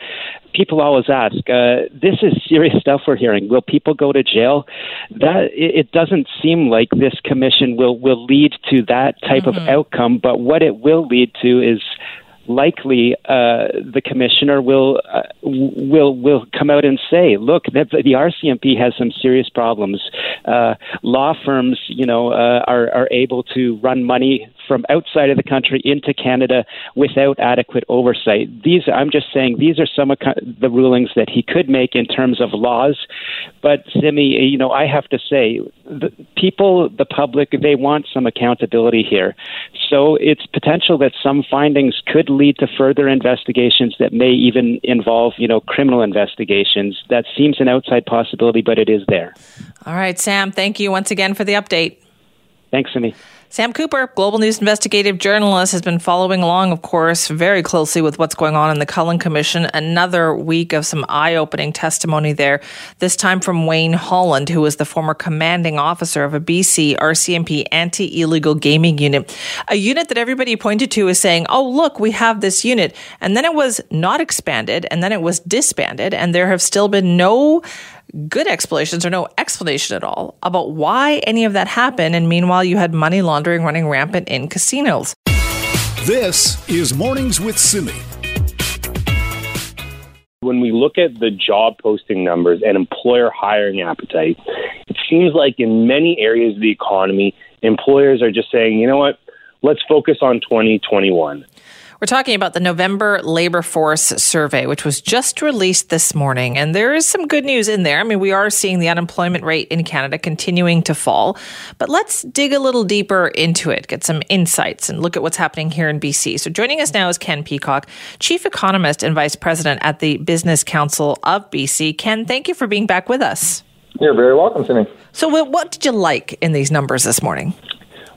people always ask, uh, this is serious stuff we're hearing. Will people go to jail? That it, doesn't seem like this commission will will lead to that type mm-hmm. of outcome. But what it will lead to is likely uh, the commissioner will uh, will will come out and say, "Look, the, the RCMP has some serious problems. Uh, law firms, you know, uh, are are able to run money from outside of the country into Canada without adequate oversight. These, I'm just saying, these are some of the rulings that he could make in terms of laws. But Simi, you know, I have to say, the people, the public, they want some accountability here. So it's potential that some findings could lead to further investigations that may even involve, you know, criminal investigations. That seems an outside possibility, but it is there. All right, Sam, thank you once again for the update. Thanks, Simi. Sam Cooper, Global News investigative journalist, has been following along, of course, very closely with what's going on in the Cullen Commission. Another week of some eye opening testimony there, this time from Wayne Holland, who was the former commanding officer of a BC RCMP anti illegal gaming unit. A unit that everybody pointed to as saying, oh, look, we have this unit. And then it was not expanded, and then it was disbanded, and there have still been no good explanations or no explanation at all about why any of that happened. And meanwhile, you had money laundering running rampant in casinos. This is Mornings with Simi. When we look at the job posting numbers and employer hiring appetite, it seems like in many areas of the economy, employers are just saying, you know what, let's focus on 2021. We're talking about the November Labor Force Survey, which was just released this morning. And there is some good news in there. I mean, we are seeing the unemployment rate in Canada continuing to fall. But let's dig a little deeper into it, get some insights, and look at what's happening here in BC. So joining us now is Ken Peacock, Chief Economist and Vice President at the Business Council of BC. Ken, thank you for being back with us. You're very welcome, Simi. So, what did you like in these numbers this morning?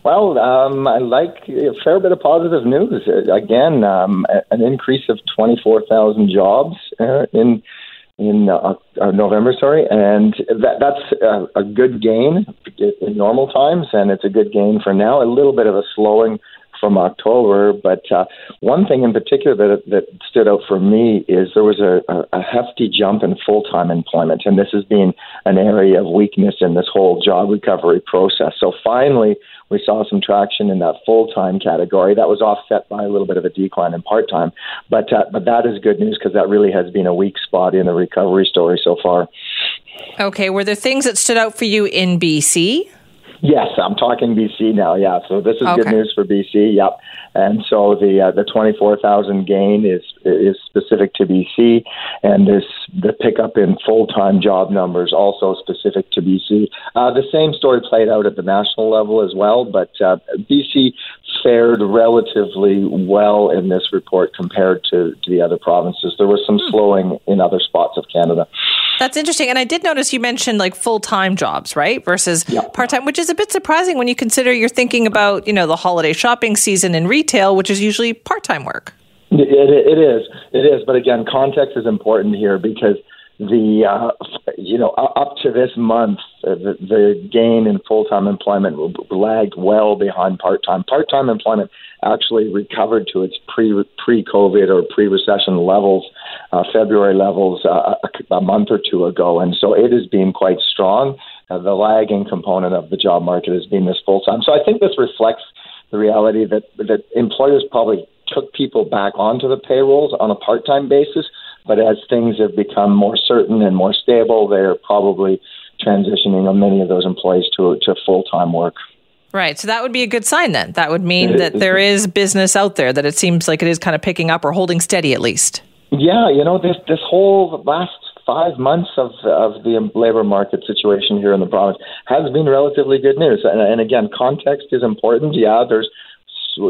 Well, um, I like a fair bit of positive news. Again, um, an increase of 24,000 jobs uh, in in uh, uh, November, sorry, and that that's a, a good gain in normal times, and it's a good gain for now. A little bit of a slowing from October. But uh, one thing in particular that that stood out for me is there was a, a, hefty jump in full time employment, and this has been an area of weakness in this whole job recovery process. So finally, we saw some traction in that full time category. That was offset by a little bit of a decline in part time, but uh, but that is good news because that really has been a weak spot in the recovery story so far. Okay, were there things that stood out for you in BC? Yes, I'm talking BC now. Yeah, so this is Okay. good news for BC. Yep, and so the uh, the 24,000 gain is is specific to BC, and this the pickup in full time job numbers also specific to BC. Uh, the same story played out at the national level as well, but uh, BC fared relatively well in this report compared to, to the other provinces. There was some slowing in other spots of Canada. That's interesting. And I did notice you mentioned like full time jobs, right? Versus part time, which is a bit surprising when you consider you're thinking about, you know, the holiday shopping season in retail, which is usually part time work. It, it, it is. It is. But again, context is important here because the uh, you know up to this month, uh, the, the gain in full time employment lagged well behind part time. Part time employment actually recovered to its pre pre COVID or pre recession levels, uh, February levels, uh, a, a month or two ago, and so it has been quite strong. Uh, the lagging component of the job market has been this full time. So I think this reflects the reality that that employers probably took people back onto the payrolls on a part-time basis, but as things have become more certain and more stable, they're probably transitioning many of those employees to to full-time work. Right. So that would be a good sign then. That would mean that there is business out there, that it seems like it is kind of picking up or holding steady at least. Yeah, you know this this whole last five months of of the labor market situation here in the province has been relatively good news. And, and again, context is important. Yeah, there's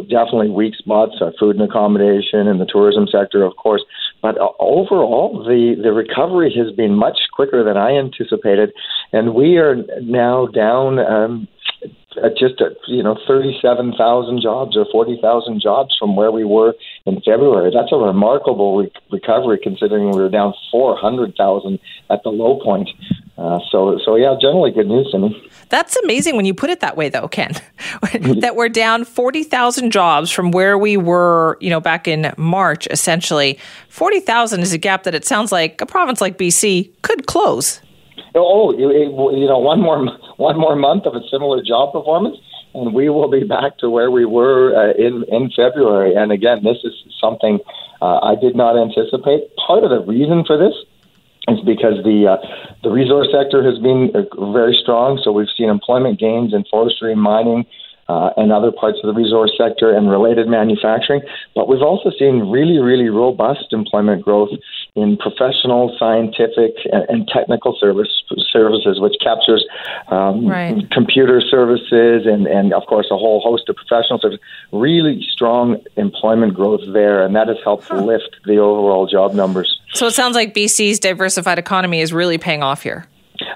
definitely weak spots, uh, food and accommodation, and the tourism sector, of course. But uh, overall, the the recovery has been much quicker than I anticipated, and we are now down. Um, just uh, you know 37,000 jobs or 40,000 jobs from where we were in February. That's a remarkable re- recovery considering we were down 400,000 at the low point. Uh, so so yeah, generally good news to me. That's amazing when you put it that way, though, Ken. that we're down 40,000 jobs from where we were, you know, back in March, essentially. 40,000 is a gap that it sounds like a province like BC could close. Oh, you, you know, one more one more month of a similar job performance, and we will be back to where we were uh, in in February. And again, this is something uh, I did not anticipate. Part of the reason for this is because the uh, the resource sector has been uh, very strong. So we've seen employment gains in forestry, mining, uh, and other parts of the resource sector and related manufacturing. But we've also seen really, really robust employment growth in professional, scientific, and, technical service services, which captures um, Right. computer services and, and, of course, a whole host of professional services. Really strong employment growth there, and that has helped lift the overall job numbers. So it sounds like BC's diversified economy is really paying off here.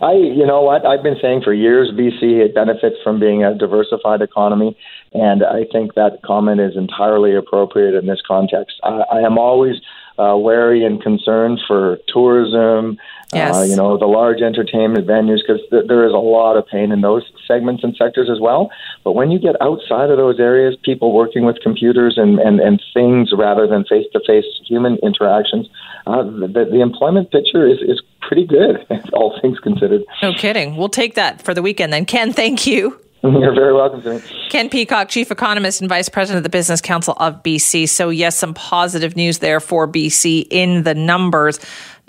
I, you know what, I've been saying for years, BC it benefits from being a diversified economy, and I think that comment is entirely appropriate in this context. I, I am always uh, wary and concerned for tourism, uh, Yes. you know, the large entertainment venues, because th- there is a lot of pain in those segments and sectors as well. But when you get outside of those areas, people working with computers and, and, and things rather than face to face human interactions, uh, the, the employment picture is, is pretty good, all things considered. No kidding. We'll take that for the weekend then. Ken, thank you. You're very welcome Simi. Ken Peacock, Chief Economist and Vice President of the Business Council of BC. So, yes, some positive news there for BC in the numbers.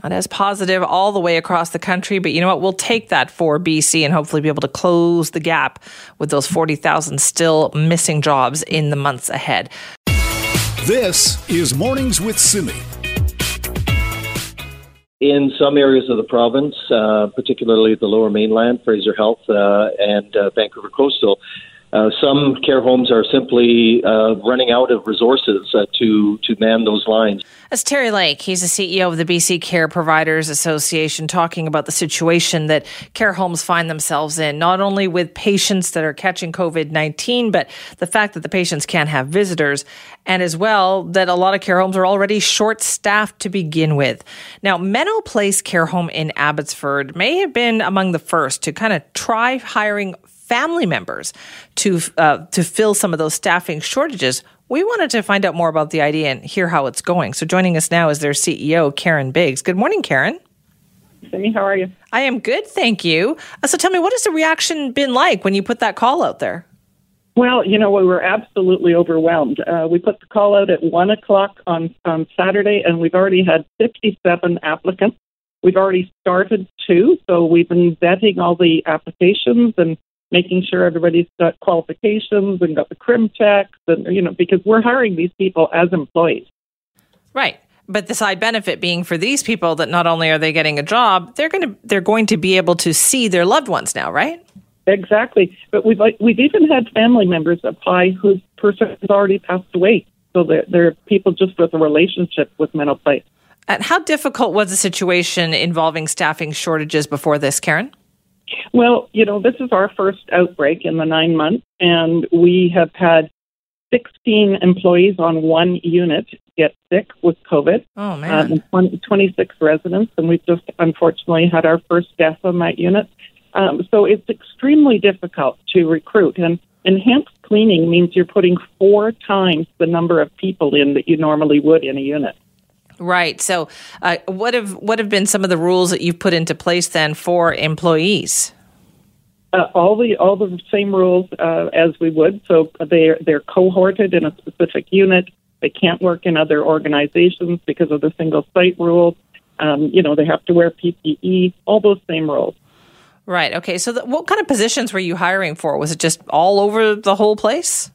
Not as positive all the way across the country, but you know what? We'll take that for BC and hopefully be able to close the gap with those 40,000 still missing jobs in the months ahead. This is Mornings with Simi. In some areas of the province, uh, particularly the lower mainland, Fraser Health uh, and uh, Vancouver Coastal, uh, some care homes are simply uh, running out of resources uh, to to man those lines. That's Terry Lake. He's the CEO of the BC Care Providers Association, talking about the situation that care homes find themselves in, not only with patients that are catching COVID 19, but the fact that the patients can't have visitors, and as well that a lot of care homes are already short staffed to begin with. Now, Menno Place Care Home in Abbotsford may have been among the first to kind of try hiring family members to uh, to fill some of those staffing shortages. We wanted to find out more about the idea and hear how it's going. So joining us now is their CEO, Karen Biggs. Good morning, Karen. Simi, how are you? I am good, thank you. Uh, so tell me, what has the reaction been like when you put that call out there? Well, you know, we were absolutely overwhelmed. Uh, we put the call out at 1 o'clock on, on Saturday, and we've already had 57 applicants. We've already started two, so we've been vetting all the applications and making sure everybody's got qualifications and got the crim checks, and you know, because we're hiring these people as employees. Right. But the side benefit being for these people that not only are they getting a job, they're going to they're going to be able to see their loved ones now, right? Exactly. But we've like, we've even had family members apply whose person has already passed away. So they're, they're people just with a relationship with Place. And how difficult was the situation involving staffing shortages before this, Karen? Well, you know, this is our first outbreak in the nine months, and we have had 16 employees on one unit get sick with COVID. Oh, man. Um, 20, 26 residents, and we've just unfortunately had our first death on that unit. Um, so it's extremely difficult to recruit. And enhanced cleaning means you're putting four times the number of people in that you normally would in a unit. Right. So, uh, what have what have been some of the rules that you've put into place then for employees? Uh, all the all the same rules uh, as we would. So they're they're cohorted in a specific unit. They can't work in other organizations because of the single site rules. Um, you know, they have to wear PPE. All those same rules. Right. Okay. So, the, what kind of positions were you hiring for? Was it just all over the whole place?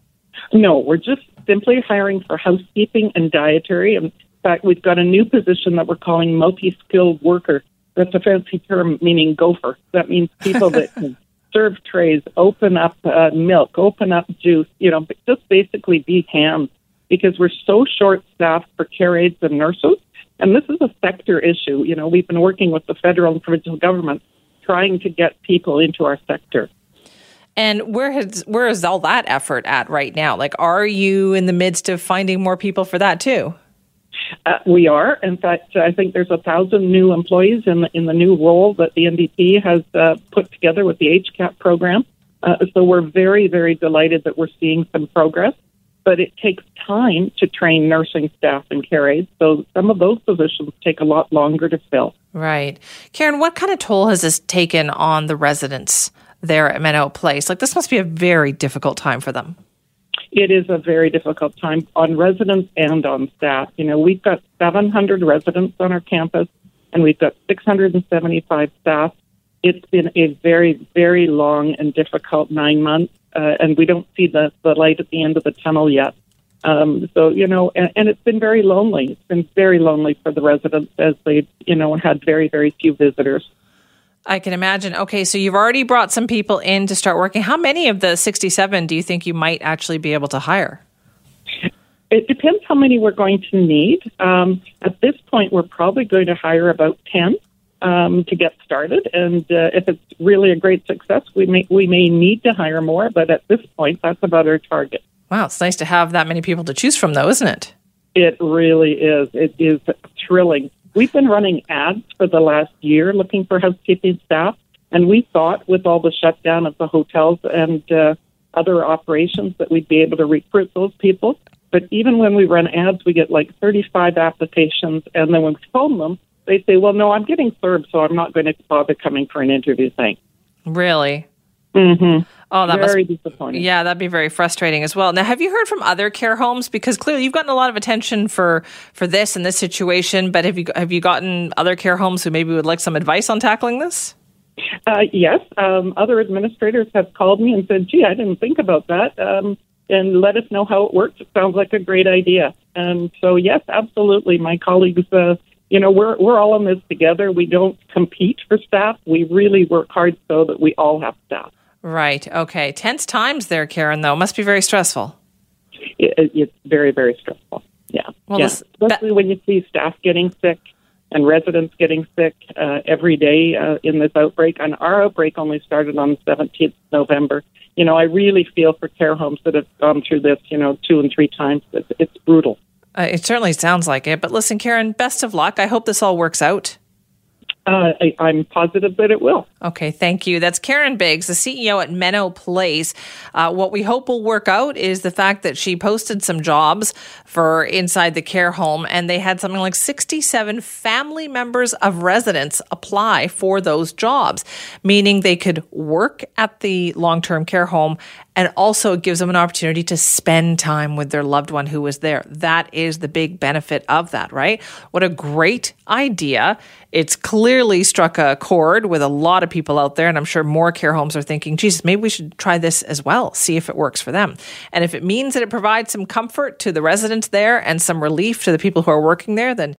No, we're just simply hiring for housekeeping and dietary. In fact, we've got a new position that we're calling multi-skilled worker. That's a fancy term meaning gopher. That means people that can serve trays, open up uh, milk, open up juice. You know, just basically be hands because we're so short-staffed for care aides and nurses. And this is a sector issue. You know, we've been working with the federal and provincial governments trying to get people into our sector. And where has where is all that effort at right now? Like, are you in the midst of finding more people for that too? Uh, we are. In fact, I think there's a thousand new employees in the, in the new role that the NDP has uh, put together with the HCAP program. Uh, so we're very, very delighted that we're seeing some progress. But it takes time to train nursing staff and care aides. So some of those positions take a lot longer to fill. Right. Karen, what kind of toll has this taken on the residents there at Menno Place? Like, this must be a very difficult time for them. It is a very difficult time on residents and on staff. You know, we've got 700 residents on our campus and we've got 675 staff. It's been a very, very long and difficult nine months, uh, and we don't see the, the light at the end of the tunnel yet. Um, so, you know, and, and it's been very lonely. It's been very lonely for the residents as they, you know, had very, very few visitors. I can imagine. Okay, so you've already brought some people in to start working. How many of the 67 do you think you might actually be able to hire? It depends how many we're going to need. Um, at this point, we're probably going to hire about 10 um, to get started. And uh, if it's really a great success, we may, we may need to hire more. But at this point, that's about our target. Wow, it's nice to have that many people to choose from, though, isn't it? It really is. It is thrilling. We've been running ads for the last year looking for housekeeping staff, and we thought with all the shutdown of the hotels and uh, other operations that we'd be able to recruit those people. But even when we run ads, we get like 35 applications, and then when we phone them, they say, "Well, no, I'm getting CERB, so I'm not going to bother coming for an interview." Thing. Really? Mm-hmm. Oh, that very must disappointing. Yeah, that'd be very frustrating as well. Now, have you heard from other care homes? Because clearly, you've gotten a lot of attention for for this and this situation. But have you have you gotten other care homes who maybe would like some advice on tackling this? Uh, yes, um, other administrators have called me and said, "Gee, I didn't think about that," um, and let us know how it works. It sounds like a great idea. And so, yes, absolutely, my colleagues. Uh, you know, we're we're all in this together. We don't compete for staff. We really work hard so that we all have staff. Right. Okay. Tense times there, Karen. Though must be very stressful. It, it's very very stressful. Yeah. Well, yeah. this- especially when you see staff getting sick and residents getting sick uh, every day uh, in this outbreak. And our outbreak only started on the 17th of November. You know, I really feel for care homes that have gone through this, you know, two and three times. It's, it's brutal. Uh, it certainly sounds like it. But listen, Karen, best of luck. I hope this all works out. Uh, I, I'm positive that it will. Okay, thank you. That's Karen Biggs, the CEO at Menno Place. Uh, what we hope will work out is the fact that she posted some jobs for inside the care home, and they had something like 67 family members of residents apply for those jobs, meaning they could work at the long term care home and also it gives them an opportunity to spend time with their loved one who was there. That is the big benefit of that, right? What a great idea. it's clearly struck a chord with a lot of people out there. And I'm sure more care homes are thinking, Jesus, maybe we should try this as well, see if it works for them. And if it means that it provides some comfort to the residents there and some relief to the people who are working there, then